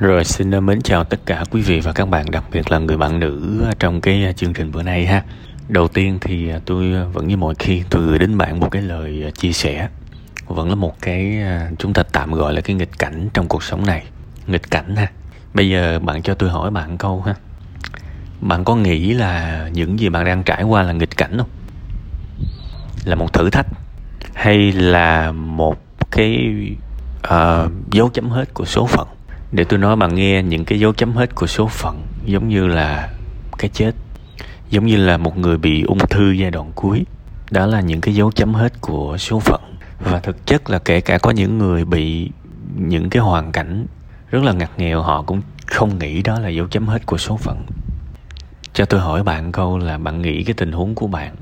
Rồi xin ờ, mến chào tất cả quý vị và các bạn, đặc biệt là người bạn nữ trong cái ờ, chương trình bữa nay ha. Đầu tiên thì ờ, tôi vẫn như mọi khi tôi gửi đến bạn một cái lời chia sẻ vẫn là một cái chúng ta tạm gọi là cái nghịch cảnh trong cuộc sống này. Nghịch cảnh ha. Bây giờ bạn cho tôi hỏi bạn câu ha. Bạn có nghĩ là những gì bạn đang trải qua là nghịch cảnh không? Là một thử thách hay là một cái uh, dấu chấm hết của số phận? Để tôi nói bạn nghe những cái dấu chấm hết của số phận, giống như là cái chết, giống như là một người bị ung thư giai đoạn cuối. Đó là những cái dấu chấm hết của số phận. Và thực chất là kể cả có những người bị những cái hoàn cảnh rất là ngặt nghèo, họ cũng không nghĩ đó là dấu chấm hết của số phận. Cho tôi hỏi bạn câu là bạn nghĩ cái tình huống của bạn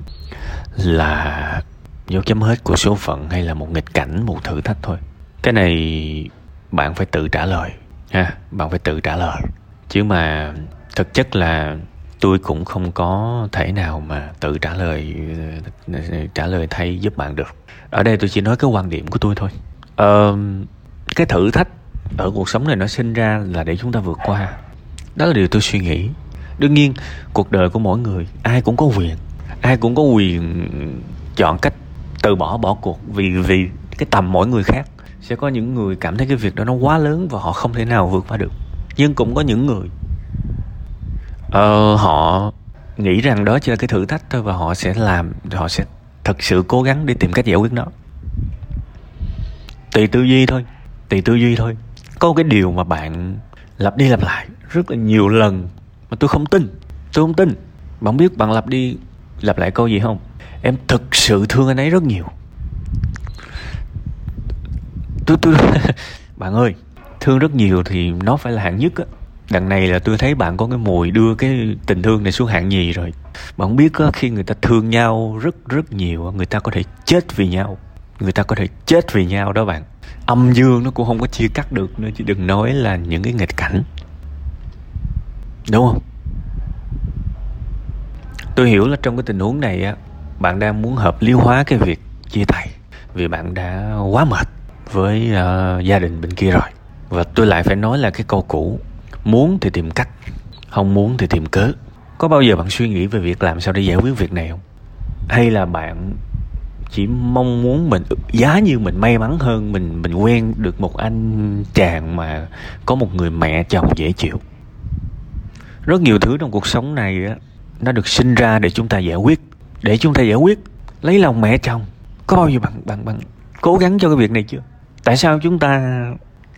là dấu chấm hết của số phận hay là một nghịch cảnh, một thử thách thôi? Cái này bạn phải tự trả lời ha bạn phải tự trả lời. Chứ mà thực chất là tôi cũng không có thể nào mà tự trả lời trả lời thay giúp bạn được. Ở đây tôi chỉ nói cái quan điểm của tôi thôi. Ờ, cái thử thách ở cuộc sống này nó sinh ra là để chúng ta vượt qua. Đó là điều tôi suy nghĩ. Đương nhiên cuộc đời của mỗi người ai cũng có quyền ai cũng có quyền chọn cách từ bỏ bỏ cuộc vì vì cái tầm mỗi người khác sẽ có những người cảm thấy cái việc đó nó quá lớn và họ không thể nào vượt qua được. Nhưng cũng có những người uh, họ nghĩ rằng đó chỉ là cái thử thách thôi và họ sẽ làm họ sẽ thật sự cố gắng để tìm cách giải quyết nó. Tùy tư duy thôi tùy tư duy thôi. Có cái điều mà bạn lặp đi lặp lại rất là nhiều lần mà tôi không tin tôi không tin. Bạn biết bạn lặp đi lặp lại câu gì không? Em thực sự thương anh ấy rất nhiều tôi tôi bạn ơi thương rất nhiều thì nó phải là hạng nhất á. Đằng này là tôi thấy bạn có cái mùi đưa cái tình thương này xuống hạng nhì rồi. Bạn không biết á, khi người ta thương nhau rất rất nhiều người ta có thể chết vì nhau. Người ta có thể chết vì nhau đó bạn. Âm dương nó cũng không có chia cắt được nữa chứ đừng nói là những cái nghịch cảnh. Đúng không? Tôi hiểu là trong cái tình huống này á bạn đang muốn hợp lý hóa cái việc chia tay vì bạn đã quá mệt với uh, gia đình bên kia rồi. Và tôi lại phải nói là cái câu cũ muốn thì tìm cách không muốn thì tìm cớ. Có bao giờ bạn suy nghĩ về việc làm sao để giải quyết việc này không? Hay là bạn chỉ mong muốn mình giá như mình may mắn hơn mình mình quen được một anh chàng mà có một người mẹ chồng dễ chịu? Rất nhiều thứ trong cuộc sống này á nó được sinh ra để chúng ta giải quyết để chúng ta giải quyết lấy lòng mẹ chồng. Có bao giờ bạn bạn bạn cố gắng cho cái việc này chưa? Tại sao chúng ta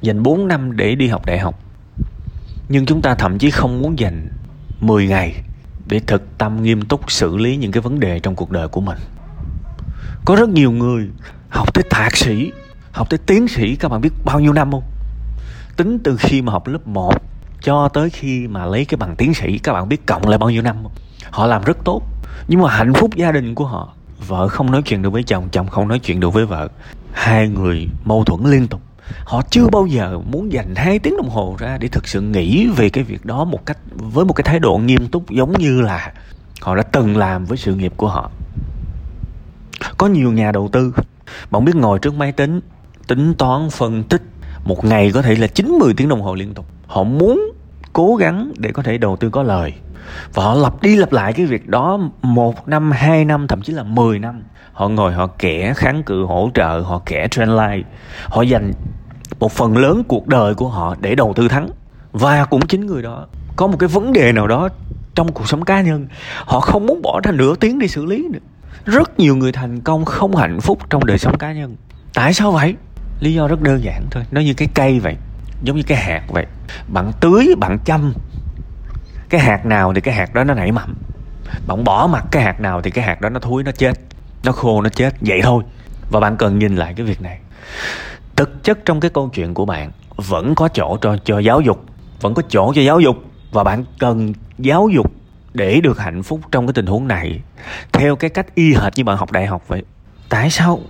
dành 4 năm để đi học đại học, nhưng chúng ta thậm chí không muốn dành 10 ngày để thực tâm nghiêm túc xử lý những cái vấn đề trong cuộc đời của mình? Có rất nhiều người học tới thạc sĩ, học tới tiến sĩ, các bạn biết bao nhiêu năm không? Tính từ khi mà học lớp 1 cho tới khi mà lấy cái bằng tiến sĩ, các bạn biết cộng lại bao nhiêu năm không? Họ làm rất tốt, nhưng mà hạnh phúc gia đình của họ, vợ không nói chuyện được với chồng chồng không nói chuyện được với vợ hai người mâu thuẫn liên tục. Họ chưa bao giờ muốn dành hai tiếng đồng hồ ra để thực sự nghĩ về cái việc đó một cách, với một cái thái độ nghiêm túc giống như là họ đã từng làm với sự nghiệp của họ. Có nhiều nhà đầu tư, bạn biết ngồi trước máy tính tính toán phân tích, một ngày có thể là 90 tiếng đồng hồ liên tục. Họ muốn cố gắng để có thể đầu tư có lời. Và họ lặp đi lặp lại cái việc đó một năm, hai năm, thậm chí là 10 năm. Họ ngồi, họ kẻ kháng cự, hỗ trợ, họ kẻ trendline họ dành một phần lớn cuộc đời của họ để đầu tư thắng. Và cũng chính người đó. Có một cái vấn đề nào đó trong cuộc sống cá nhân, họ không muốn bỏ ra nửa tiếng để xử lý nữa. Rất nhiều người thành công không hạnh phúc trong đời sống cá nhân. Tại sao vậy? Lý do rất đơn giản thôi. Nó như cái cây vậy giống như cái hạt vậy. Bạn tưới, bạn chăm. Cái hạt nào thì cái hạt đó nó nảy mầm. Bạn bỏ mặt cái hạt nào thì cái hạt đó nó thúi nó chết. Nó khô, nó chết. Vậy thôi. Và bạn cần nhìn lại cái việc này. Thực chất trong cái câu chuyện của bạn vẫn có chỗ cho cho giáo dục. Vẫn có chỗ cho giáo dục. Và bạn cần giáo dục để được hạnh phúc trong cái tình huống này. Theo cái cách y hệt như bạn học đại học vậy. Tại sao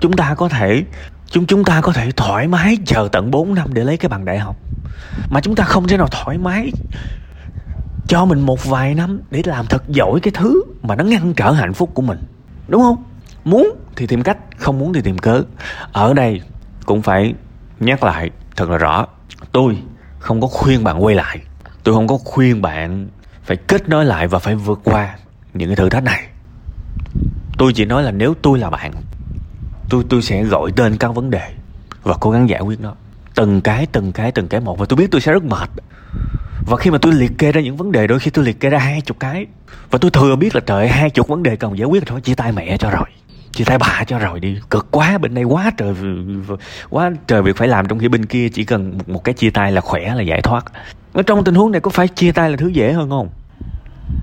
chúng ta có thể chúng chúng ta có thể thoải mái chờ tận 4 năm để lấy cái bằng đại học. Mà chúng ta không thể nào thoải mái cho mình một vài năm để làm thật giỏi cái thứ mà nó ngăn trở hạnh phúc của mình. Đúng không? Muốn thì tìm cách, không muốn thì tìm cớ. Ở đây cũng phải nhắc lại thật là rõ. Tôi không có khuyên bạn quay lại. Tôi không có khuyên bạn phải kết nối lại và phải vượt qua những cái thử thách này. Tôi chỉ nói là nếu tôi là bạn tôi tôi sẽ gọi tên các vấn đề và cố gắng giải quyết nó. Từng cái từng cái từng cái một. Và tôi biết tôi sẽ rất mệt. Và khi mà tôi liệt kê ra những vấn đề đôi khi tôi liệt kê ra hai chục cái. Và tôi thừa biết là trời hai chục vấn đề cần giải quyết thôi. Chia tay mẹ cho rồi. Chia tay bà cho rồi đi. Cực quá bên đây quá trời quá trời việc phải làm trong khi bên kia chỉ cần một, một cái chia tay là khỏe là giải thoát. Ở trong tình huống này có phải chia tay là thứ dễ hơn không?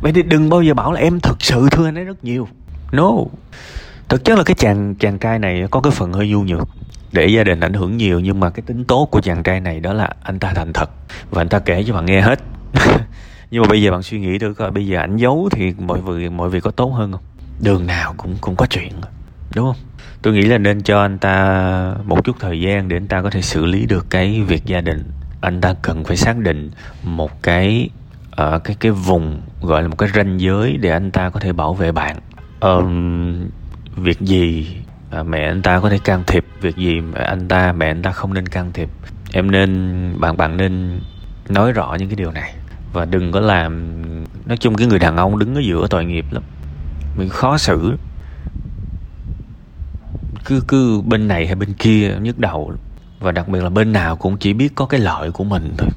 Vậy thì đừng bao giờ bảo là em thực sự thương anh ấy rất nhiều. No thực chất là cái chàng chàng trai này có cái phần hơi nhu nhược để gia đình ảnh hưởng nhiều nhưng mà cái tính tốt của chàng trai này đó là anh ta thành thật và anh ta kể cho bạn nghe hết. Nhưng mà bây giờ bạn suy nghĩ thử coi bây giờ ảnh giấu thì mọi việc mọi việc có tốt hơn không? Đường nào cũng cũng có chuyện đúng không? Tôi nghĩ là nên cho anh ta một chút thời gian để anh ta có thể xử lý được cái việc gia đình. Anh ta cần phải xác định một cái ở cái cái vùng gọi là một cái ranh giới để anh ta có thể bảo vệ bạn. Um, việc gì à, mẹ anh ta có thể can thiệp, việc gì anh ta, mẹ anh ta không nên can thiệp. Em nên, bạn bạn nên nói rõ những cái điều này. Và đừng có làm, nói chung cái người đàn ông đứng ở giữa tội nghiệp lắm. Mình khó xử. Cứ cứ bên này hay bên kia nhức đầu và đặc biệt là bên nào cũng chỉ biết có cái lợi của mình thôi.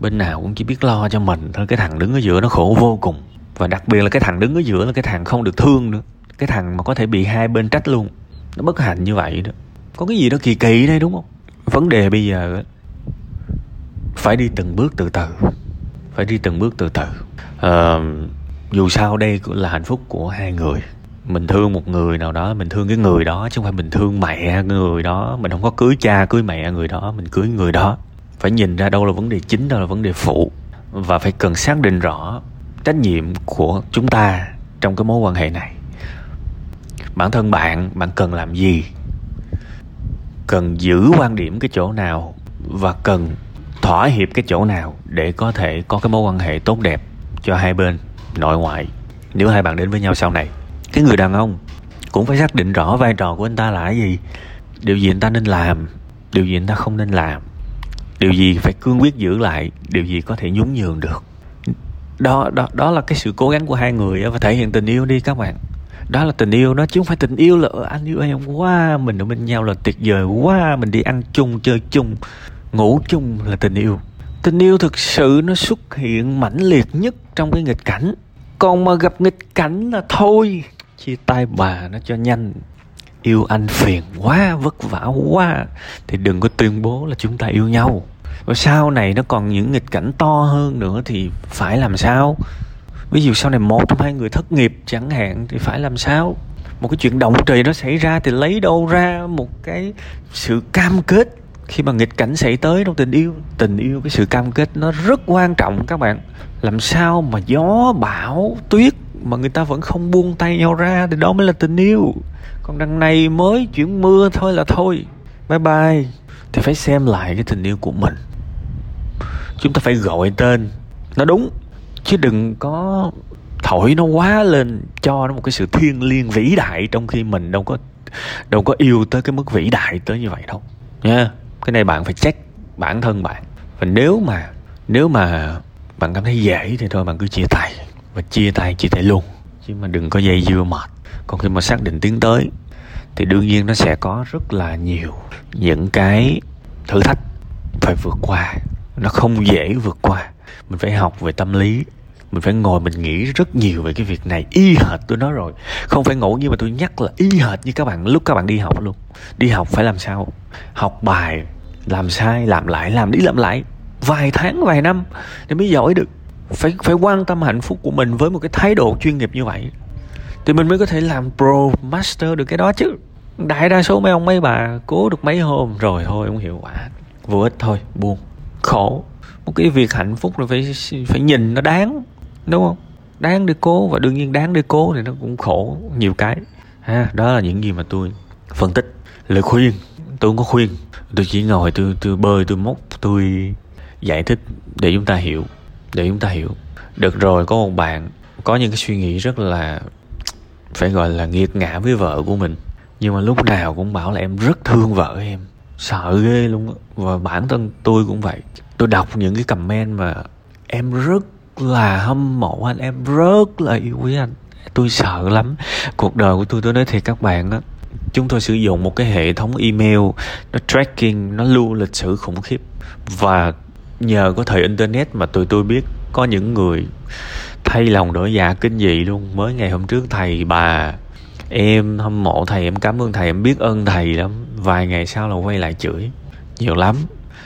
Bên nào cũng chỉ biết lo cho mình thôi. Cái thằng đứng ở giữa nó khổ vô cùng. Và đặc biệt là cái thằng đứng ở giữa là cái thằng không được thương nữa cái thằng mà có thể bị hai bên trách luôn nó bất hạnh như vậy đó. Có cái gì đó kỳ kỳ đây đúng không? Vấn đề bây giờ phải đi từng bước từ từ phải đi từng bước từ từ. À, dù sao đây cũng là hạnh phúc của hai người. Mình thương một người nào đó mình thương cái người đó chứ không phải mình thương mẹ người đó. Mình không có cưới cha cưới mẹ người đó mình cưới người đó. Phải nhìn ra đâu là vấn đề chính đâu là vấn đề phụ. Và phải cần xác định rõ trách nhiệm của chúng ta trong cái mối quan hệ này bản thân bạn bạn cần làm gì? Cần giữ quan điểm cái chỗ nào và cần thỏa hiệp cái chỗ nào để có thể có cái mối quan hệ tốt đẹp cho hai bên nội ngoại? Nếu hai bạn đến với nhau sau này, cái người đàn ông cũng phải xác định rõ vai trò của anh ta là cái gì. Điều gì anh ta nên làm, điều gì anh ta không nên làm. Điều gì phải cương quyết giữ lại, điều gì có thể nhún nhường được. Đó đó đó là cái sự cố gắng của hai người và thể hiện tình yêu đi các bạn đó là tình yêu đó, chứ không phải tình yêu là anh yêu em quá, mình ở bên nhau là tuyệt vời quá, mình đi ăn chung, chơi chung, ngủ chung là tình yêu. Tình yêu thực sự nó xuất hiện mãnh liệt nhất trong cái nghịch cảnh. Còn mà gặp nghịch cảnh là thôi, chia tay bà nó cho nhanh. Yêu anh phiền quá, vất vả quá, thì đừng có tuyên bố là chúng ta yêu nhau. Và sau này nó còn những nghịch cảnh to hơn nữa thì phải làm sao? Ví dụ sau này một trong hai người thất nghiệp chẳng hạn thì phải làm sao? Một cái chuyện động trời nó xảy ra thì lấy đâu ra một cái sự cam kết khi mà nghịch cảnh xảy tới trong tình yêu. Tình yêu cái sự cam kết nó rất quan trọng các bạn. Làm sao mà gió bão tuyết mà người ta vẫn không buông tay nhau ra thì đó mới là tình yêu. Còn đằng này mới chuyển mưa thôi là thôi. Bye bye. Thì phải xem lại cái tình yêu của mình. Chúng ta phải gọi tên. Nó đúng chứ đừng có thổi nó quá lên, cho nó một cái sự thiêng liêng vĩ đại trong khi mình đâu có đâu có yêu tới cái mức vĩ đại tới như vậy đâu. Nha. Cái này bạn phải check bản thân bạn. Và nếu mà nếu mà bạn cảm thấy dễ thì thôi bạn cứ chia tay. Và chia tay chia tay luôn. Chứ mà đừng có dây dưa mệt. Còn khi mà xác định tiến tới, thì đương nhiên nó sẽ có rất là nhiều những cái thử thách phải vượt qua. Nó không dễ vượt qua. Mình phải học về tâm lý mình phải ngồi mình nghĩ rất nhiều về cái việc này. Y hệt tôi nói rồi. Không phải ngẫu nhiên mà tôi nhắc là y hệt như các bạn lúc các bạn đi học luôn. Đi học phải làm sao? Học bài, làm sai, làm lại, làm đi làm lại. Vài tháng, vài năm để mới giỏi được. Phải phải quan tâm hạnh phúc của mình với một cái thái độ chuyên nghiệp như vậy. Thì mình mới có thể làm pro master được cái đó chứ. Đại đa số mấy ông, mấy bà cố được mấy hôm. Rồi thôi, không hiệu quả vô ích thôi, buồn, khổ. Một cái việc hạnh phúc là phải phải nhìn nó đáng đúng không? Đáng để cố, và đương nhiên đáng để cố thì nó cũng khổ nhiều cái. Ha, đó là những gì mà tôi phân tích. Lời khuyên, tôi không có khuyên. Tôi chỉ ngồi, tôi tôi bơi, tôi móc, tôi giải thích để chúng ta hiểu, để chúng ta hiểu. Được rồi, có một bạn có những cái suy nghĩ rất là, phải gọi là nghiệt ngã với vợ của mình. Nhưng mà lúc nào cũng bảo là em rất thương vợ em. Sợ ghê luôn á. Và bản thân tôi cũng vậy. Tôi đọc những cái comment mà em rất là hâm mộ anh, em rất là yêu quý anh. Tôi sợ lắm. Cuộc đời của tôi tôi nói thiệt các bạn á, chúng tôi sử dụng một cái hệ thống email, nó tracking, nó lưu lịch sử khủng khiếp. Và nhờ có thời internet mà tụi tôi biết có những người thay lòng đổi dạ kinh dị luôn. Mới ngày hôm trước thầy bà, em hâm mộ thầy, em cảm ơn thầy, em biết ơn thầy lắm. Vài ngày sau là quay lại chửi. Nhiều lắm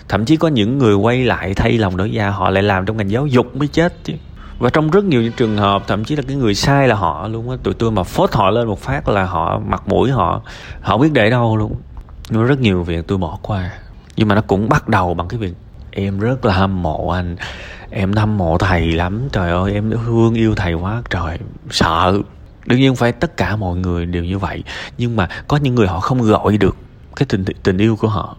thậm chí có những người quay lại thay lòng đổi dạ họ lại làm trong ngành giáo dục mới chết chứ. Và trong rất nhiều những trường hợp, thậm chí là cái người sai là họ luôn á. Tụi tôi mà phốt họ lên một phát là họ mặt mũi họ họ biết để đâu luôn. Nó rất nhiều việc tôi bỏ qua. Nhưng mà nó cũng bắt đầu bằng cái việc, em rất là hâm mộ anh. Em hâm mộ thầy lắm. Trời ơi, em thương yêu thầy quá. Trời, sợ. Đương nhiên phải tất cả mọi người đều như vậy. Nhưng mà có những người họ không gọi được cái tình tình yêu của họ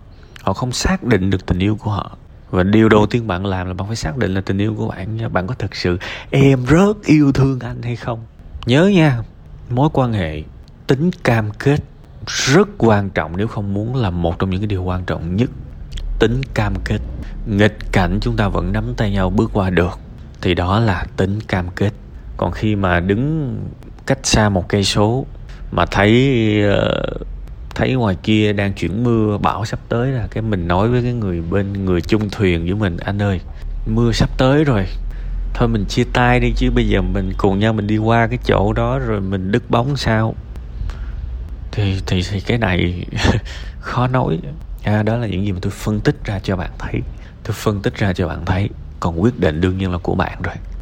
họ không xác định được tình yêu của họ. Và điều đầu tiên bạn làm là bạn phải xác định là tình yêu của bạn nha. Bạn có thực sự em rất yêu thương anh hay không? Nhớ nha mối quan hệ tính cam kết rất quan trọng nếu không muốn là một trong những cái điều quan trọng nhất. Tính cam kết. Nghịch cảnh chúng ta vẫn nắm tay nhau bước qua được thì đó là tính cam kết. Còn khi mà đứng cách xa một cây số mà thấy uh, thấy ngoài kia đang chuyển mưa bão sắp tới là cái mình nói với cái người bên người chung thuyền với mình anh ơi mưa sắp tới rồi. Thôi mình chia tay đi chứ bây giờ mình cùng nhau mình đi qua cái chỗ đó rồi mình đứt bóng sao? Thì thì thì cái này khó nói. À, đó là những gì mà tôi phân tích ra cho bạn thấy. Tôi phân tích ra cho bạn thấy. Còn quyết định đương nhiên là của bạn rồi.